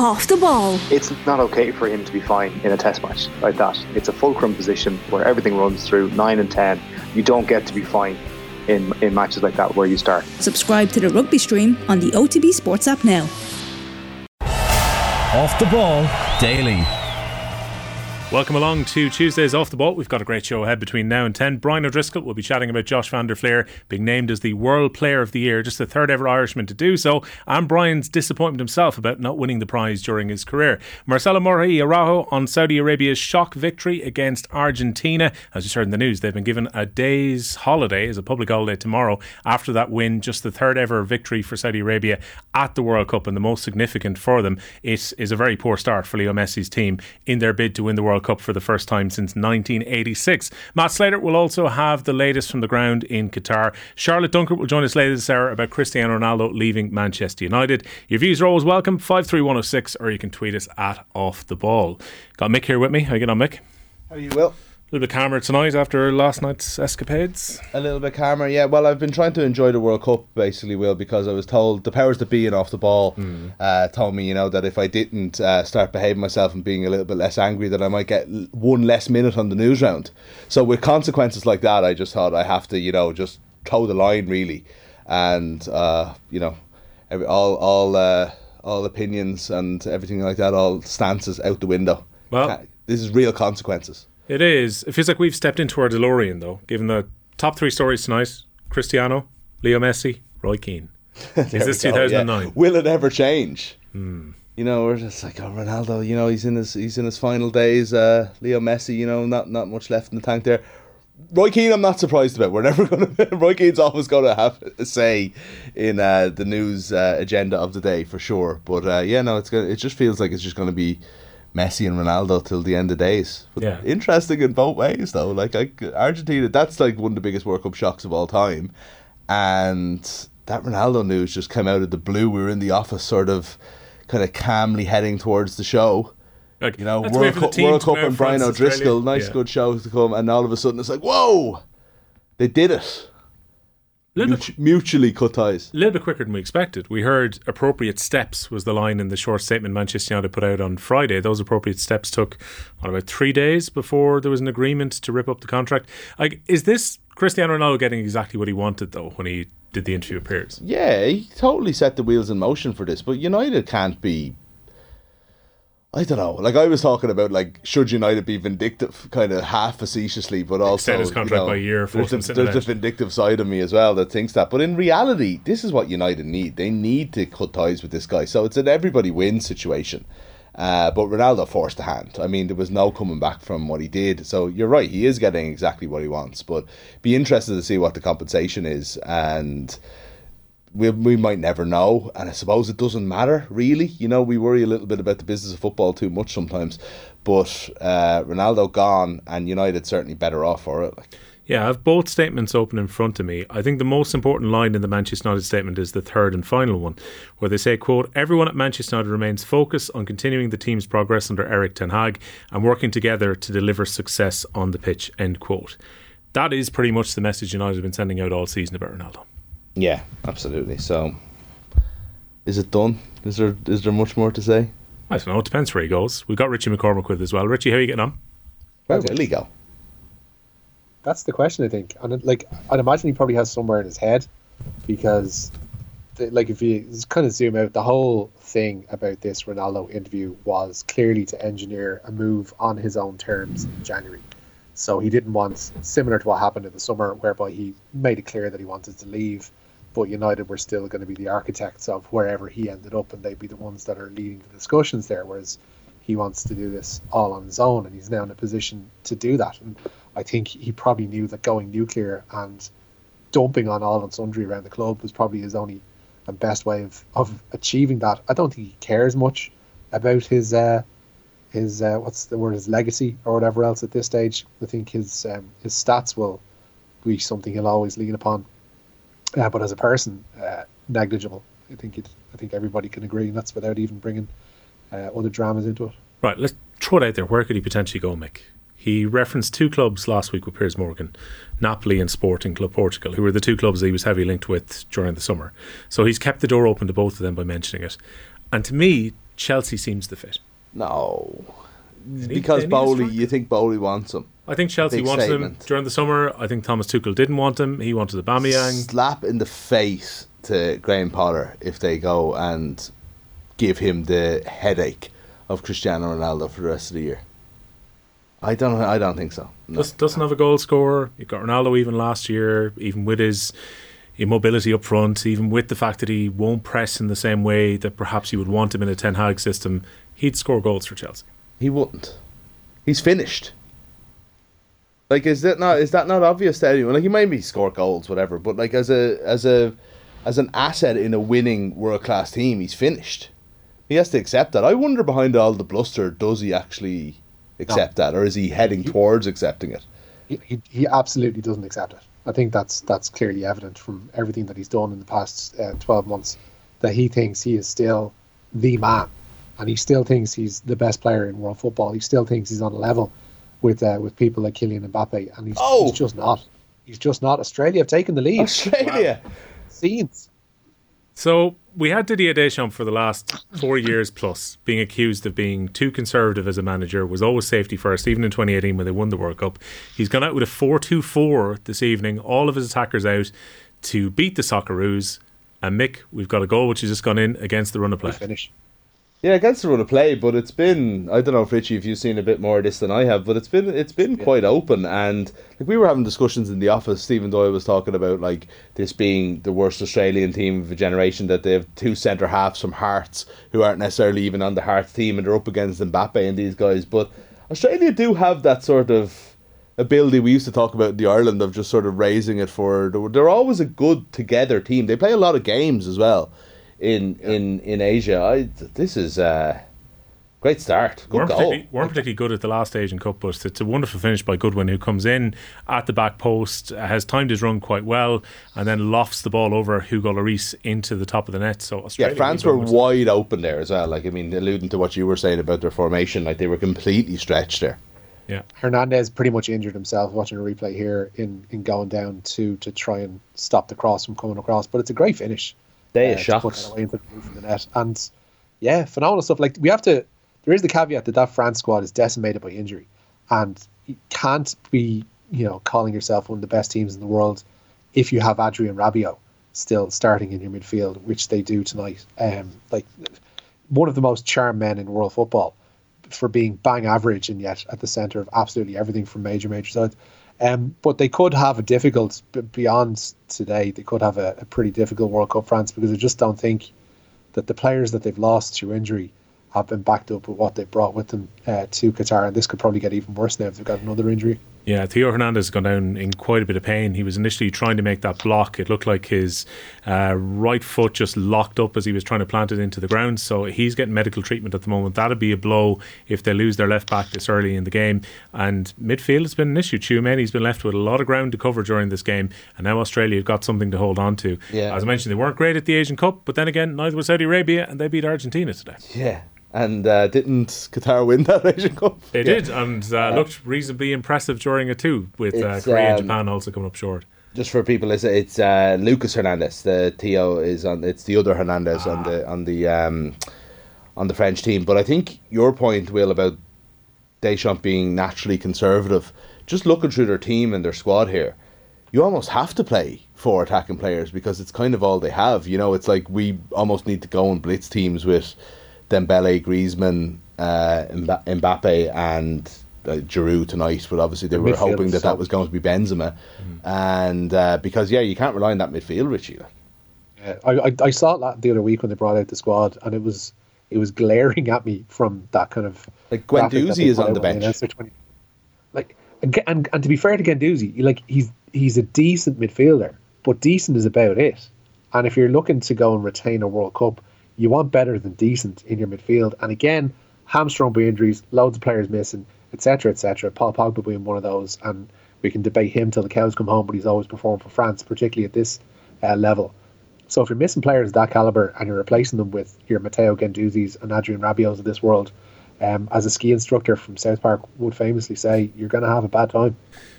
off the ball. It's not okay for him to be fine in a test match like that. It's a fulcrum position where everything runs through 9 and 10. You don't get to be fine in, in matches like that where you start. Subscribe to the rugby stream on the OTB Sports app now. Off the ball daily. Welcome along to Tuesdays Off the Ball. We've got a great show ahead between now and 10. Brian O'Driscoll will be chatting about Josh van der Flier being named as the World Player of the Year, just the third ever Irishman to do so, and Brian's disappointment himself about not winning the prize during his career. Marcela Mora y Araujo on Saudi Arabia's shock victory against Argentina. As you heard in the news, they've been given a day's holiday as a public holiday tomorrow after that win, just the third ever victory for Saudi Arabia at the World Cup and the most significant for them. It is a very poor start for Leo Messi's team in their bid to win the World World Cup for the first time since 1986. Matt Slater will also have the latest from the ground in Qatar. Charlotte Duncker will join us later this hour about Cristiano Ronaldo leaving Manchester United. Your views are always welcome, 53106, or you can tweet us at Off the Ball. Got Mick here with me. How you getting on, Mick? How are you will? A little bit calmer tonight after last night's escapades. A little bit calmer, yeah. Well, I've been trying to enjoy the World Cup basically, Will, because I was told the powers that be and off the ball mm. uh, told me, you know, that if I didn't uh, start behaving myself and being a little bit less angry, that I might get one less minute on the news round. So with consequences like that, I just thought I have to, you know, just toe the line really, and uh, you know, every, all all uh, all opinions and everything like that, all stances out the window. Well, this is real consequences. It is. It feels like we've stepped into our DeLorean, though, given the top three stories tonight Cristiano, Leo Messi, Roy Keane. is this 2009? Yeah. Will it ever change? Hmm. You know, we're just like, oh, Ronaldo. You know, he's in his he's in his final days. Uh, Leo Messi. You know, not not much left in the tank there. Roy Keane, I'm not surprised about. We're never going to. Roy Keane's always going to have a say in uh, the news uh, agenda of the day for sure. But uh, yeah, no, it's gonna, it just feels like it's just going to be Messi and Ronaldo till the end of days. But yeah. Interesting in both ways, though. Like I, Argentina, that's like one of the biggest World Cup shocks of all time, and that Ronaldo news just came out of the blue. We were in the office, sort of, kind of calmly heading towards the show. Like, you know, World Cup, World Cup and Brian O'Driscoll, nice yeah. good show to come, and all of a sudden it's like, whoa, they did it. Mutu- mutually cut ties. A little bit quicker than we expected. We heard appropriate steps was the line in the short statement Manchester United put out on Friday. Those appropriate steps took on about three days before there was an agreement to rip up the contract. Like, is this Cristiano Ronaldo getting exactly what he wanted though when he did the interview appearance? Yeah, he totally set the wheels in motion for this. But United can't be I don't know. Like I was talking about, like should United be vindictive, kind of half facetiously, but also extend his contract you know, by a year. There's, the, there's the vindictive side of me as well that thinks that. But in reality, this is what United need. They need to cut ties with this guy. So it's an everybody wins situation. Uh, but Ronaldo forced the hand. I mean, there was no coming back from what he did. So you're right. He is getting exactly what he wants. But be interested to see what the compensation is and we, we might never know. And I suppose it doesn't matter, really. You know, we worry a little bit about the business of football too much sometimes. But uh, Ronaldo gone, and United certainly better off for it. Yeah, I have both statements open in front of me. I think the most important line in the Manchester United statement is the third and final one, where they say, quote, everyone at Manchester United remains focused on continuing the team's progress under Erik Ten Hag and working together to deliver success on the pitch, end quote. That is pretty much the message United have been sending out all season about Ronaldo. Yeah, absolutely. So, is it done? Is there is there much more to say? I don't know. It depends where he goes. We've got Richie McCormack with as well. Richie, how are you getting on? Where will he go? That's the question, I think. And like, I'd imagine he probably has somewhere in his head, because, the, like, if you kind of zoom out, the whole thing about this Ronaldo interview was clearly to engineer a move on his own terms in January. So he didn't want similar to what happened in the summer, whereby he made it clear that he wanted to leave, but United were still going to be the architects of wherever he ended up, and they'd be the ones that are leading the discussions there. Whereas he wants to do this all on his own, and he's now in a position to do that. And I think he probably knew that going nuclear and dumping on all and sundry around the club was probably his only and best way of, of achieving that. I don't think he cares much about his uh, his uh, what's the word his legacy or whatever else at this stage. I think his um, his stats will be something he'll always lean upon. Uh, but as a person, uh, negligible. I think it. I think everybody can agree, and that's without even bringing uh, other dramas into it. Right. Let's throw it out there. Where could he potentially go, Mick? He referenced two clubs last week with Piers Morgan, Napoli and Sporting Club Portugal, who were the two clubs he was heavily linked with during the summer. So he's kept the door open to both of them by mentioning it. And to me, Chelsea seems the fit. No, because need Boehly. You think Boehly wants him? I think Chelsea Big wanted him during the summer. I think Thomas Tuchel didn't want him. He wanted Aubameyang. Slap in the face to Graham Potter if they go and give him the headache of Cristiano Ronaldo for the rest of the year. I don't. I don't think so. No. Does, doesn't have a goal scorer. You've got Ronaldo even last year, even with his immobility up front, even with the fact that he won't press in the same way that perhaps you would want him in a Ten Hag system, he'd score goals for Chelsea. He wouldn't. He's finished. Like, is that not is that not obvious to anyone? Like, he might be score goals, whatever, but like as a as a as an asset in a winning world class team, he's finished. He has to accept that. I wonder behind all the bluster, does he actually accept that, or is he heading towards accepting it? He, he, he absolutely doesn't accept it. I think that's that's clearly evident from everything that he's done in the past uh, 12 months that he thinks he is still the man and he still thinks he's the best player in world football. He still thinks he's on a level with uh, with people like Kylian Mbappe and he's, Oh. he's just not. He's just not. Australia have taken the lead. Australia. Scenes. So we had Didier Deschamps for the last four years plus being accused of being too conservative as a manager, was always safety first, even in 2018 when they won the World Cup. He's gone out with a 4 2 4 this evening, all of his attackers out to beat the Socceroos. And Mick, we've got a goal which has just gone in against the run of play. Finish. Yeah, against the run of play, but it's been I don't know if Richie if you've seen a bit more of this than I have, but it's been it's been quite open and like we were having discussions in the office, Stephen Doyle was talking about like this being the worst Australian team of a generation that they have two centre halves from Hearts who aren't necessarily even on the Hearts team and they're up against Mbappe and these guys. But Australia do have that sort of ability we used to talk about in the Ireland of just sort of raising it for they're always a good together team. They play a lot of games as well in in in Asia. I this is a great start. Good weren't goal. particularly, weren't particularly good at the last Asian Cup, but it's a wonderful finish by Goodwin, who comes in at the back post, uh, has timed his run quite well, and then lofts the ball over Hugo Lloris into the top of the net. So Australia Yeah, France were almost- wide open there as well. Like I mean, alluding to what you were saying about their formation, like they were completely stretched there. Yeah, Hernandez pretty much injured himself watching a replay here in, in going down to to try and stop the cross from coming across. But it's a great finish. They uh, are to put shocks. away into the roof of the net. And yeah, phenomenal stuff. Like we have to. There is the caveat that that France squad is decimated by injury, and you can't be you know calling yourself one of the best teams in the world if you have Adrien Rabiot still starting in your midfield, which they do tonight. Um, like one of the most charmed men in world football for being bang average and yet at the centre of absolutely everything from major major sides. Um, but they could have a difficult beyond today. They could have a, a pretty difficult World Cup France because I just don't think that the players that they've lost through injury have been backed up with what they brought with them uh, to Qatar, and this could probably get even worse now if they've got another injury. Yeah, Theo Hernandez has gone down in quite a bit of pain. He was initially trying to make that block. It looked like his uh, right foot just locked up as he was trying to plant it into the ground. So he's getting medical treatment at the moment. That'd be a blow if they lose their left back this early in the game. And midfield has been an issue. Tchouameni's been left with a lot of ground to cover during this game, and now Australia have got something to hold on to. Yeah. As I mentioned, they weren't great at the Asian Cup, but then again, neither was Saudi Arabia, and they beat Argentina today. Yeah, and uh, didn't Qatar win that Asian Cup? They Yeah. did, and uh, looked reasonably impressive during it too, with uh, Korea and um, Japan also coming up short. Just for people, it's, it's uh, Lucas Hernandez. The Theo is on. It's the other Hernandez on the on the um, on the French team. But I think your point, Will, about Deschamps being naturally conservative, just looking through their team and their squad here, you almost have to play four attacking players because it's kind of all they have. You know, it's like we almost need to go and blitz teams with Dembele, Griezmann, uh, Mbappe, and uh, Giroud tonight. But obviously, they The were hoping that that was going to be Benzema, and uh, because yeah, you can't rely on that midfield, Richie. Uh, I, I I saw that the other week when they brought out the squad, and it was it was glaring at me from that kind of Like Guendouzi is on the bench. announced their 20 Like and, and to be fair to Guendouzi, like he's he's a decent midfielder, but decent is about it. And if you're looking to go and retain a World Cup, you want better than decent in your midfield. And again, hamstrung by injuries, loads of players missing, etc., etc. Paul Pogba being one of those, and we can debate him till the cows come home, but he's always performed for France, particularly at this uh, level. So if you're missing players of that caliber and you're replacing them with your Matteo Guendouzi's and Adrien Rabiot's of this world, um, as a ski instructor from South Park would famously say, you're going to have a bad time.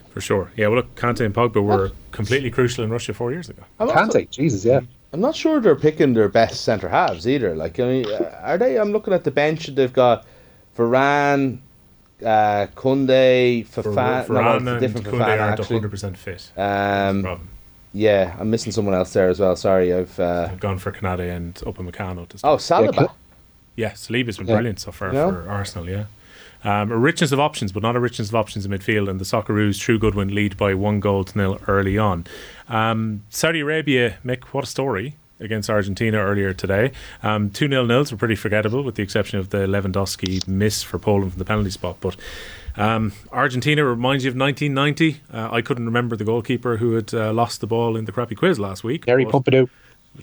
For sure. Yeah, well, look, Kante and Pogba were completely crucial in Russia four years ago. I'm Kante, Jesus, yeah. I'm not sure they're picking their best centre halves either. Like, I mean, are they? I'm looking at the bench. They've got Varane, uh, Koundé, Fofana. no, Varane and different Koundé Fofana aren't actually. 100% fit. Um, Problem. yeah, I'm missing someone else there as well. Sorry, I've. Uh, I've gone for Canada and Upamecano oh. Saliba. Yeah, Saliba's been Yeah. brilliant so far Yeah. for Arsenal, yeah. Um, a richness of options, but not a richness of options in midfield, and the Socceroos, True Goodwin, lead by one goal to nil early on. Um, Saudi Arabia, Mick, what a story against Argentina earlier today. Um, 2 0 nils were pretty forgettable, with the exception of the Lewandowski miss for Poland from the penalty spot. But um, Argentina reminds you of 1990. Uh, I couldn't remember the goalkeeper who had uh, lost the ball in the crappy quiz last week. Nery Pumpido.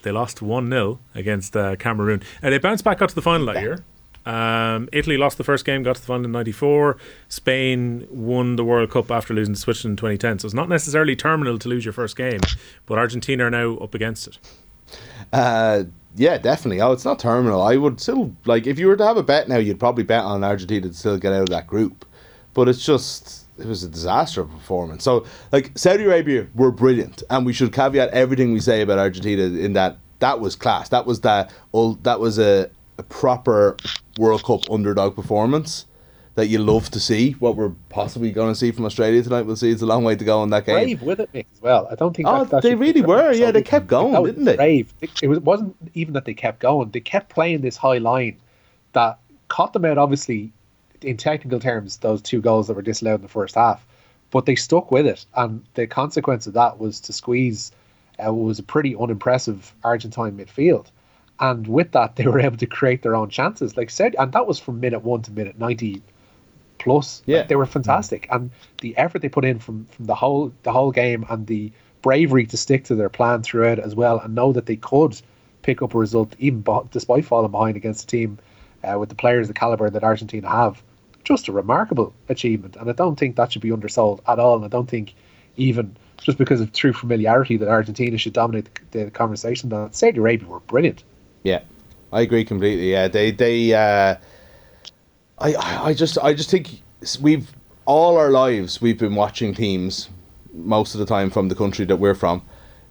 they lost 1 0 against uh, Cameroon. And they bounced back, up to the final that year. Um, Italy lost the first game, got to the final in 94. Spain won the World Cup after losing to Switzerland in 2010. So it's not necessarily terminal to lose your first game, but Argentina are now up against it. Uh, yeah, definitely. Oh, it's not terminal. I would still like if you were to have a bet now, you'd probably bet on Argentina to still get out of that group. But it's just it was a disaster of performance. So like Saudi Arabia were brilliant, and we should caveat everything we say about Argentina in that that was class. That was that. Well, that was a, a proper World Cup underdog performance that you love to see. What we're possibly going to see from Australia tonight, we'll see. It's a long way to go in that game. brave with it, Mick, as well. I don't think. Oh, they really were. Yeah, they kept going, didn't they? Brave. It, was, wasn't even that they kept going. They kept playing this high line that caught them out. Obviously, in technical terms, those two goals that were disallowed in the first half, but they stuck with it, and the consequence of that was to squeeze. Uh, what was a pretty unimpressive Argentine midfield. And with that, they were able to create their own chances. Like said, and that was from minute one to minute 90 plus. Yeah. Like, they were fantastic, and the effort they put in from from the whole the whole game, and the bravery to stick to their plan throughout as well, and know that they could pick up a result even despite falling behind against a team uh, with the players the caliber that Argentina have. Just a remarkable achievement, and I don't think that should be undersold at all. And I don't think even just because of true familiarity that Argentina should dominate the, the conversation. That Saudi Arabia were brilliant. Yeah, I agree completely. Yeah, they they. Uh, I I just I just think we've all our lives we've been watching teams most of the time from the country that we're from,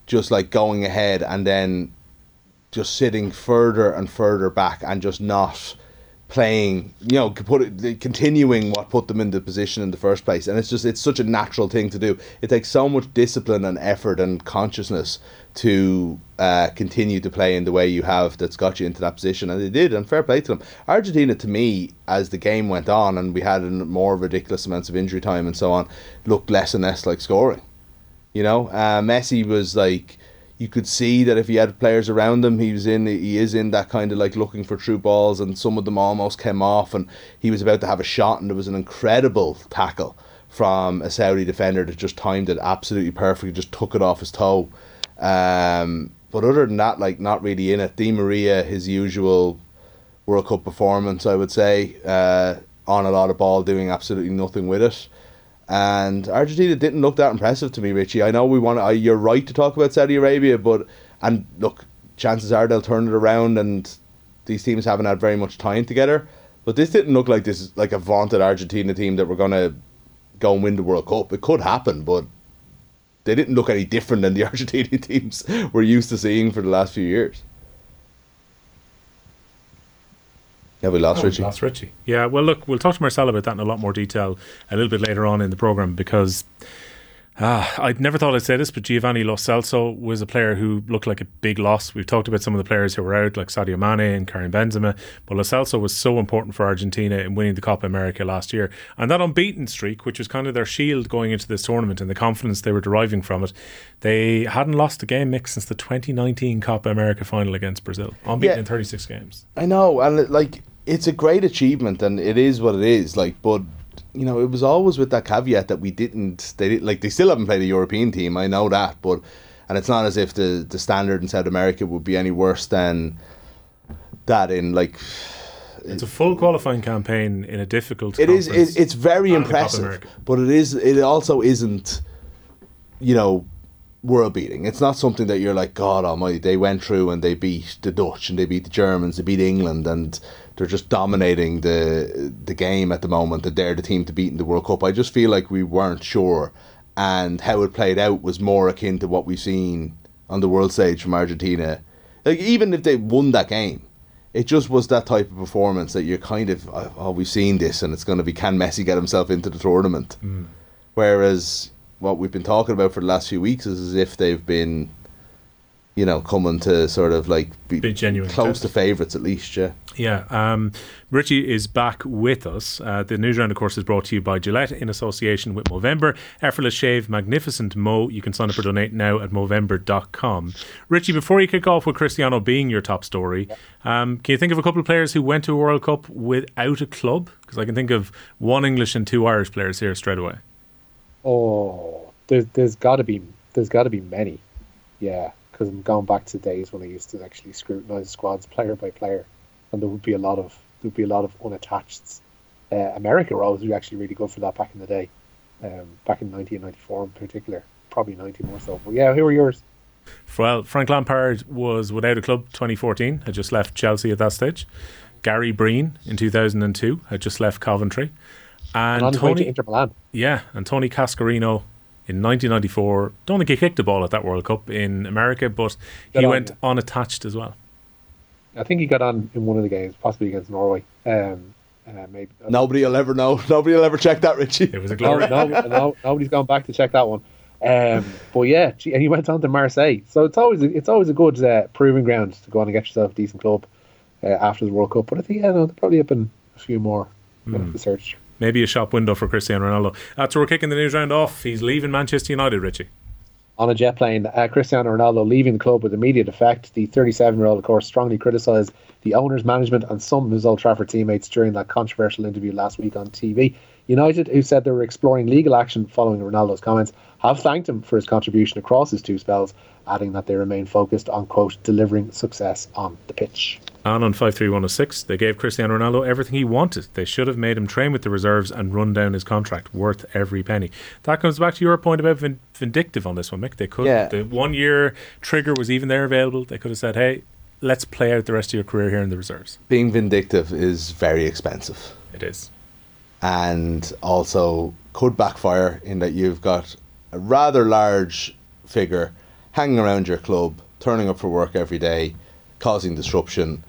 just like going ahead and then just sitting further and further back and just not playing, you know, it, continuing what put them in the position in the first place. And it's just it's such a natural thing to do. It takes so much discipline and effort and consciousness to uh, continue to play in the way you have that's got you into that position, and they did. And fair play to them. Argentina, to me, as the game went on and we had more ridiculous amounts of injury time and so on, looked less and less like scoring. You know, uh, Messi was like you could see that if he had players around him, he was in. He is in that kind of like looking for true balls, and some of them almost came off, and he was about to have a shot, and there was an incredible tackle from a Saudi defender that just timed it absolutely perfectly, just took it off his toe. Um, but other than that, like not really in it. Di Maria, his usual World Cup performance, I would say, uh, on a lot of ball, doing absolutely nothing with it. And Argentina didn't look that impressive to me, Richie. I know we want. You're right to talk about Saudi Arabia, but and look, chances are they'll turn it around, and these teams haven't had very much time together. But this didn't look like this like a vaunted Argentina team that were gonna go and win the World Cup. It could happen, but they didn't look any different than the Argentinian teams we're used to seeing for the last few years. Yeah, we lost Richie. Lost Richie. Yeah, well, look, we'll talk to Marcel about that in a lot more detail a little bit later on in the program because ah, I'd never thought I'd say this, but Giovanni Lo Celso was a player who looked like a big loss. We've talked about some of the players who were out, like Sadio Mane and Karim Benzema, but Lo Celso was so important for Argentina in winning the Copa America last year. And that unbeaten streak, which was kind of their shield going into this tournament and the confidence they were deriving from it, they hadn't lost a game mix since the 2019 Copa America final against Brazil, unbeaten Yeah. in 36 games. I know, and like it's a great achievement, and it is what it is. Like, but you know, it was always with that caveat that we didn't. They didn't like. They still haven't played a European team. I know that, but and it's not as if the the standard in South America would be any worse than that in like. It's a full qualifying campaign in a difficult. It is. It, it's very and the Copa impressive, but it is. It also isn't. You know, world beating. It's not something that you're like, God Almighty. They went through and they beat the Dutch and they beat the Germans. They beat England and they're just dominating the the game at the moment. That they're the team to beat in the World Cup. I just feel like we weren't sure, and how it played out was more akin to what we've seen on the world stage from Argentina Like even if they won that game, it just was that type of performance that you're kind of oh, oh we've seen this and it's going to be can Messi get himself into the tournament? Mm. Whereas what we've been talking about for the last few weeks is as if they've been, you know, coming to sort of like be, genuine close to favourites at least. Yeah. Yeah, um, Richie is back with us. Uh, the news round, of course, is brought to you by Gillette in association with Movember. Effortless shave, magnificent Mo. You can sign up or donate now at Movember.com. Richie, before you kick off with Cristiano being your top story, um, can you think of a couple of players who went to a World Cup without a club? Because I can think of one English and two Irish players here straight away. Oh, there's there's got to be there's got to be many, yeah. Because I'm going back to days when I used to actually scrutinise squads player by player, and there would be a lot of there would be a lot of unattached. Uh, America were always actually really good for that back in the day, um, back in 1994 in particular, probably 90 more so. But yeah, who are yours? Well, Frank Lampard was without a club 2014, had just left Chelsea at that stage. Gary Breen in 2002 had just left Coventry. And, And on his to Tony, Inter Milan. yeah, and Tony Cascarino in 1994. Don't think he kicked a ball at that World Cup in America, but he Got on, went yeah. unattached as well. I think he got on in one of the games, possibly against Norway. Um, uh, maybe Nobody will ever know. Nobody will ever check that, Richie. It was a glory. no, no, nobody's gone back to check that one. Um, but yeah, and he went on to Marseille, so it's always it's always a good uh, proving ground to go on and get yourself a decent club uh, after the World Cup. But I think yeah, no, there probably have been a few more. Gonna have to search. Maybe a shop window for Cristiano Ronaldo. That's where we're kicking the news round off. He's leaving Manchester United, Richie. On a jet plane, uh, Cristiano Ronaldo leaving the club with immediate effect. The 37-year-old, of course, strongly criticised the owner's management and some of his Old Trafford teammates during that controversial interview last week on TV. United, who said they were exploring legal action following Ronaldo's comments, have thanked him for his contribution across his two spells, adding that they remain focused on, quote, delivering success on the pitch. And on 53106, they gave Cristiano Ronaldo everything he wanted. They should have made him train with the reserves and run down his contract, worth every penny. That comes back to your point about vin- vindictive on this one, Mick. They could, Yeah. the one year trigger was even there available. They could have said, hey, let's play out the rest of your career here in the reserves. Being vindictive is very expensive. It is. And also could backfire in that you've got a rather large figure hanging around your club, turning up for work every day, causing disruption.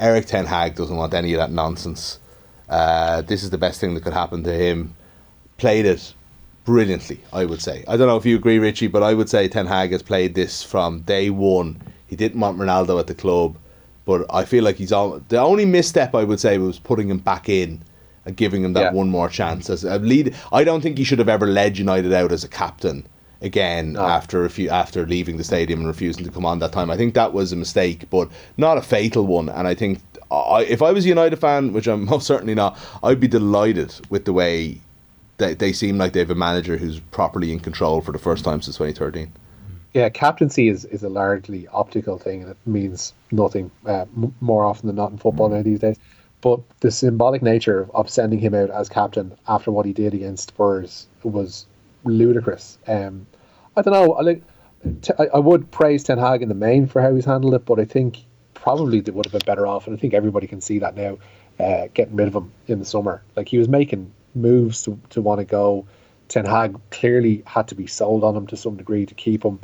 Erik Ten Hag doesn't want any of that nonsense. Uh, this is the best thing that could happen to him. Played it brilliantly, I would say. I don't know if you agree, Richie, but I would say Ten Hag has played this from day one. He didn't want Ronaldo at the club, but I feel like he's all, the only misstep I would say was putting him back in giving him that Yeah. one more chance as a lead. I don't think he should have ever led United out as a captain again No. after a few, after leaving the stadium and refusing to come on that time. I think that was a mistake, but not a fatal one. And I think I, if I was a United fan, which I'm most certainly not, I'd be delighted with the way they, they seem like they have a manager who's properly in control for the first time since 2013. Yeah, captaincy is, is a largely optical thing, and it means nothing uh, m- more often than not in football now these days. But the symbolic nature of, sending him out as captain after what he did against Spurs was ludicrous. Um, I don't know. I, like, t- I, would praise Ten Hag in the main for how he's handled it, but I think probably they would have been better off, and I think everybody can see that now. Uh, getting rid of him in the summer, like he was making moves to, to want to go. Ten Hag clearly had to be sold on him to some degree to keep him.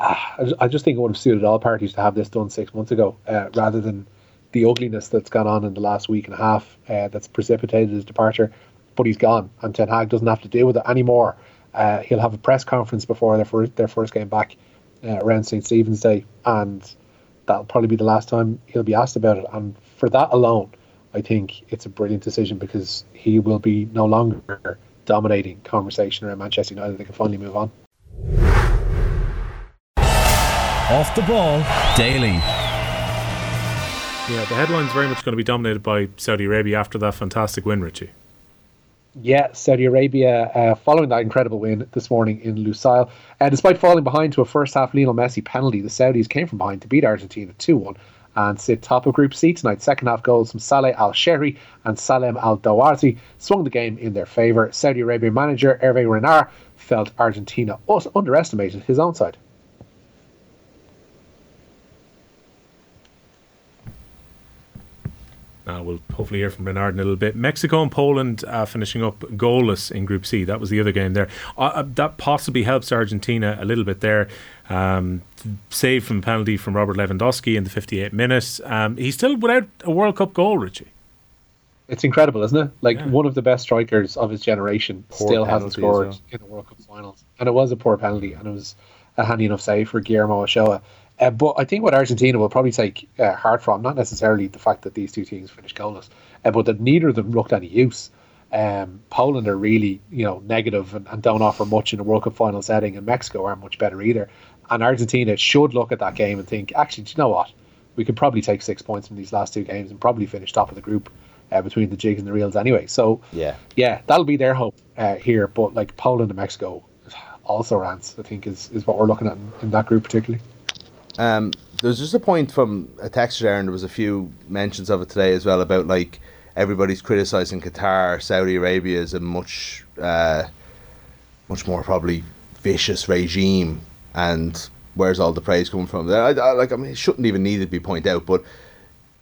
Ah, I just, I just think it would have suited all parties to have this done six months ago, uh, rather than the ugliness that's gone on in the last week and a half uh, that's precipitated his departure. But he's gone, and Ten Hag doesn't have to deal with it anymore. Uh, he'll have a press conference before their first their first game back uh, around St Stephen's Day, and that'll probably be the last time he'll be asked about it. And for that alone, I think it's a brilliant decision because he will be no longer dominating conversation around Manchester United. They can finally move on. Off the ball daily. Yeah, the headline's very much going to be dominated by Saudi Arabia after that fantastic win, Richie. Yeah, Saudi Arabia uh, following that incredible win this morning in Lusail. Uh, despite falling behind to a first half Lionel Messi penalty, the Saudis came from behind to beat Argentina 2 1 and sit top of Group C tonight. Second half goals from Saleh Al Shehri and Salem Al Dawsari swung the game in their favour. Saudi Arabia manager Hervé Renard felt Argentina underestimated his own side. We'll hopefully hear from Renard in a little bit. Mexico and Poland uh, finishing up goalless in Group C. That was the other game there. Uh, uh that possibly helps Argentina a little bit there. Um, save from penalty from Robert Lewandowski in the 58 minutes. Um, he's still without a World Cup goal, Richie. It's incredible, isn't it? Like yeah. one of the best strikers of his generation poor still hasn't scored well. in the World Cup finals, and it was a poor penalty, and it was a handy enough save for Guillermo Ochoa. Uh, but I think what Argentina will probably take uh, heart from, not necessarily the fact that these two teams finished goalless, uh, but that neither of them looked any use. Um, Poland are really, you know, negative and, and, don't offer much in a World Cup final setting, and Mexico aren't much better either. And Argentina should look at that game and think, actually, do you know what? We could probably take six points from these last two games and probably finish top of the group uh, between the jigs and the reels anyway. So yeah, yeah, that'll be their hope uh, here. But like Poland and Mexico, also rants, I think is, is what we're looking at in, in that group particularly. Um, there's just a point from a texter there, and there was a few mentions of it today as well about like everybody's criticizing Qatar, Saudi Arabia is a much, uh, much more probably vicious regime, and where's all the praise coming from? I, I, like, I mean, it shouldn't even need to be pointed out, but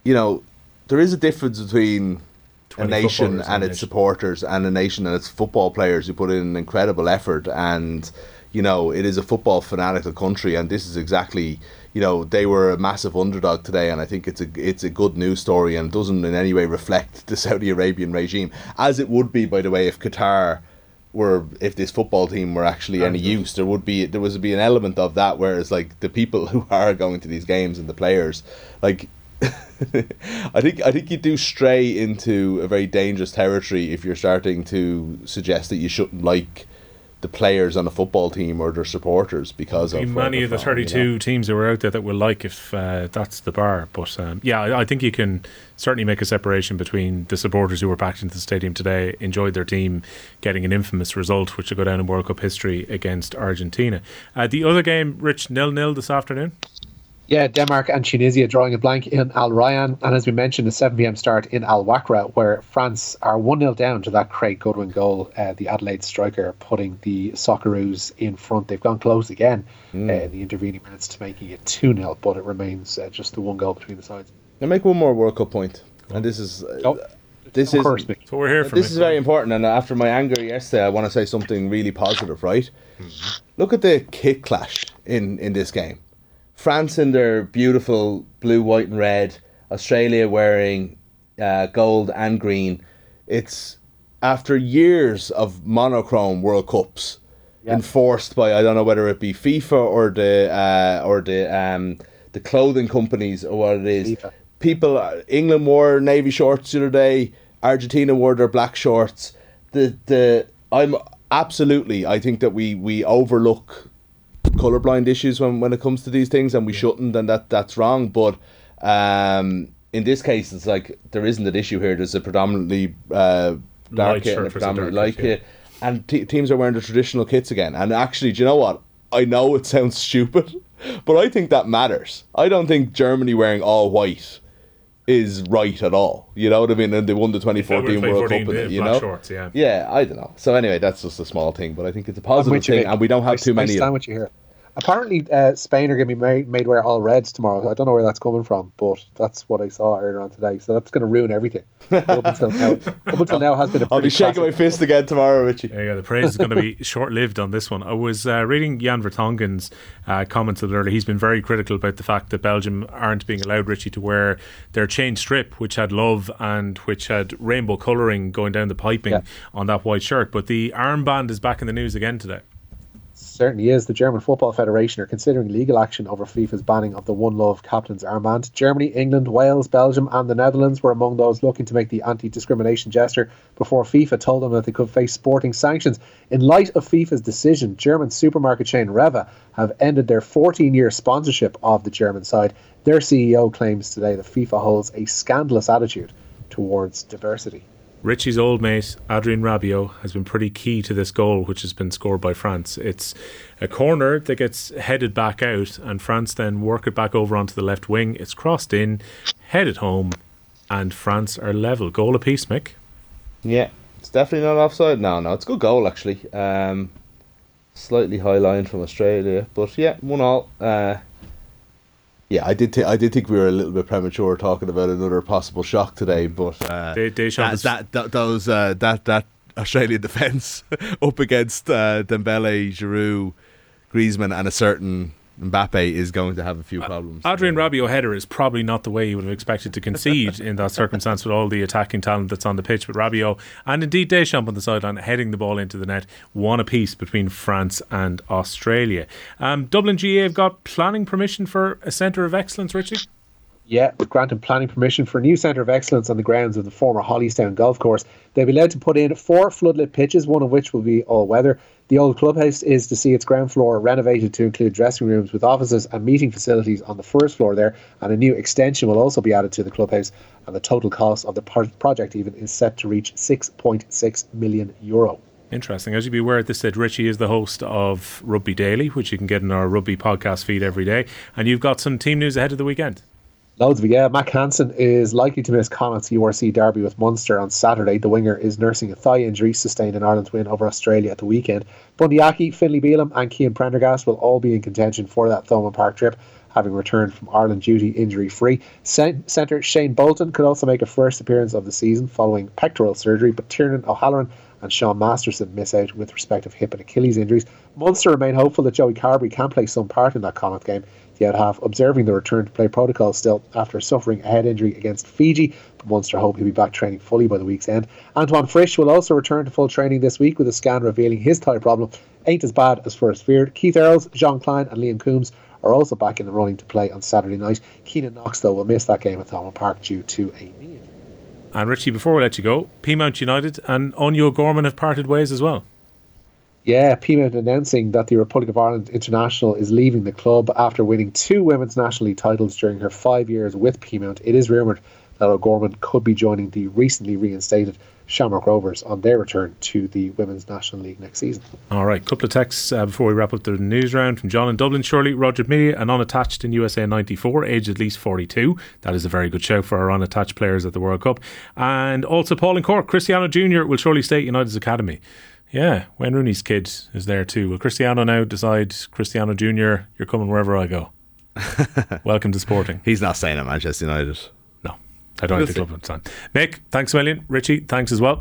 you know, there is a difference between a nation and its nation. supporters and a nation and its football players who put in an incredible effort and you know it is a football fanatical country and this is exactly you know they were a massive underdog today and I think it's a it's a good news story and doesn't in any way reflect the Saudi Arabian regime as it would be by the way if Qatar were if this football team were actually any use. There would be there was be an element of that whereas like the people who are going to these games and the players like I think I think you do stray into a very dangerous territory if you're starting to suggest that you shouldn't like the players on a football team or their supporters because of many of the 32 you know? teams that were out there that were like if uh, that's the bar. But um, yeah, I, I, think you can certainly make a separation between the supporters who were packed into the stadium today, enjoyed their team getting an infamous result, which will go down in World Cup history against Argentina. Uh, the other game, Rich, nil nil this afternoon. Yeah, Denmark and Tunisia drawing a blank in Al Rayyan, and as we mentioned, a 7 pm start in Al Wakra, where France are 1 0 down to that Craig Goodwin goal, uh, the Adelaide striker putting the Socceroos in front. They've gone close again mm. uh, in the intervening minutes to making it 2 0, but it remains uh, just the one goal between the sides. Now, make one more World Cup point, and this is. Uh, oh. This is so we're here. for. this is very important, and after my anger yesterday, I want to say something really positive. Right? Mm-hmm. Look at the kick clash in in this game. France in their beautiful blue, white, and red. Australia wearing uh, gold and green. It's after years of monochrome World Cups enforced by I don't know whether it be FIFA or the uh, or the um, the clothing companies or what it is. FIFA. People, uh, England wore navy shorts the other day. Argentina wore their black shorts. The the I'm absolutely. I think that we we overlook colorblind issues when, when it comes to these things, and we shouldn't, and that that's wrong. But um, in this case, it's like there isn't an issue here. There's a predominantly uh, dark kit and a predominantly light kit, and t- teams are wearing the traditional kits again. And actually, do you know what? I know it sounds stupid, but I think that matters. I don't think Germany wearing all white is right at all. You know what I mean? And they won the 2014 World Cup, it, you know? Shorts, yeah. yeah, I don't know. So anyway, that's just a small thing, but I think it's a positive thing, and we don't have I, too many. I understand what you hear. Apparently, uh, Spain are going to be made, made wear all reds tomorrow. I don't know where that's coming from, but that's what I saw earlier on today. So that's going to ruin everything. up until now, up until now has been. A I'll be shaking my fist again tomorrow, Richie. Yeah, the praise is going to be short lived on this one. I was uh, reading Jan Vertonghen's uh, comments earlier. He's been very critical about the fact that Belgium aren't being allowed, Richie, to wear their chain strip, which had love and which had rainbow colouring going down the piping yeah. on that white shirt. But the armband is back in the news again today certainly is. The German Football Federation are considering legal action over FIFA's banning of the One Love captain's armband. Germany, England, Wales, Belgium, and the Netherlands were among those looking to make the anti discrimination gesture before FIFA told them that they could face sporting sanctions. In light of FIFA's decision, German supermarket chain Rewe have ended their 14 year sponsorship of the German side. Their CEO claims today that FIFA holds a scandalous attitude towards diversity. Richie's old mate, Adrien Rabiot, has been pretty key to this goal, which has been scored by France. It's a corner that gets headed back out, and France then work it back over onto the left wing. It's crossed in, headed home, and France are level. Goal apiece, Mick. Yeah, it's definitely not offside. No, no, it's a good goal, actually. Um, slightly high line from Australia, but yeah, one all. Uh, Yeah, I did. Th- I did think we were a little bit premature talking about another possible shock today, but uh, that, is- that, that those uh, that that Australian defence up against uh, Dembele, Giroud, Griezmann, and a certain Mbappe is going to have a few problems. Adrien Rabiot header is probably not the way you would have expected to concede in that circumstance with all the attacking talent that's on the pitch. But Rabiot and indeed Deschamps on the sideline heading the ball into the net, one apiece between France and Australia. Um, Dublin GAA have got planning permission for a centre of excellence, Richie. Yeah, granted planning permission for a new centre of excellence on the grounds of the former Hollystown Golf Course. They'll be allowed to put in four floodlit pitches, one of which will be all weather. The old clubhouse is to see its ground floor renovated to include dressing rooms with offices and meeting facilities on the first floor there, and a new extension will also be added to the clubhouse. And the total cost of the project even is set to reach 6.6 million euro. Interesting. As you be aware at this stage, Richie is the host of Rugby Daily, which you can get in our rugby podcast feed every day. And you've got some team news ahead of the weekend. Loads of it, yeah. Mack Hansen is likely to miss Connacht's URC derby with Munster on Saturday. The winger is nursing a thigh injury sustained in Ireland's win over Australia at the weekend. Bundyaki, Finlay Bealham, and Cian Prendergast will all be in contention for that Thomond Park trip, having returned from Ireland duty injury free. Centre Shane Bolton could also make a first appearance of the season following pectoral surgery, but Tiernan O'Halloran and Sean Masterson miss out with respective hip and Achilles injuries. Munster remain hopeful that Joey Carbery can play some part in that Connacht game. The out half observing the return to play protocol still after suffering a head injury against Fiji, but Munster hope he'll be back training fully by the week's end. Antoine Frisch will also return to full training this week with a scan revealing his thigh problem ain't as bad as first feared. Keith Earls, Jean Kleyn, and Liam Coombes are also back in the running to play on Saturday night. Keynan Knox, though, will miss that game at Thomond Park due to a knee. And Richie, before we let you go, Peamount United and Áine O'Gorman have parted ways as well. Yeah, Peamount announcing that the Republic of Ireland international is leaving the club after winning two women's national league titles during her five years with Peamount. It is rumoured that O'Gorman could be joining the recently reinstated Shamrock Rovers on their return to the Women's National League next season. All right, couple of texts uh, before we wrap up the news round from John in Dublin. Surely Roger Milla and unattached in USA 94, aged at least 42. That is a very good show for our unattached players at the World Cup. And also Paul in Cork, Cristiano Jr. will surely stay at United's academy. Yeah, Wayne Rooney's kid is there too. Will Cristiano now decide, Cristiano Jr., you're coming wherever I go? Welcome to sporting. He's not staying at Manchester United. No, I don't We'll think the club would sign. Nick, thanks a million. Richie, thanks as well.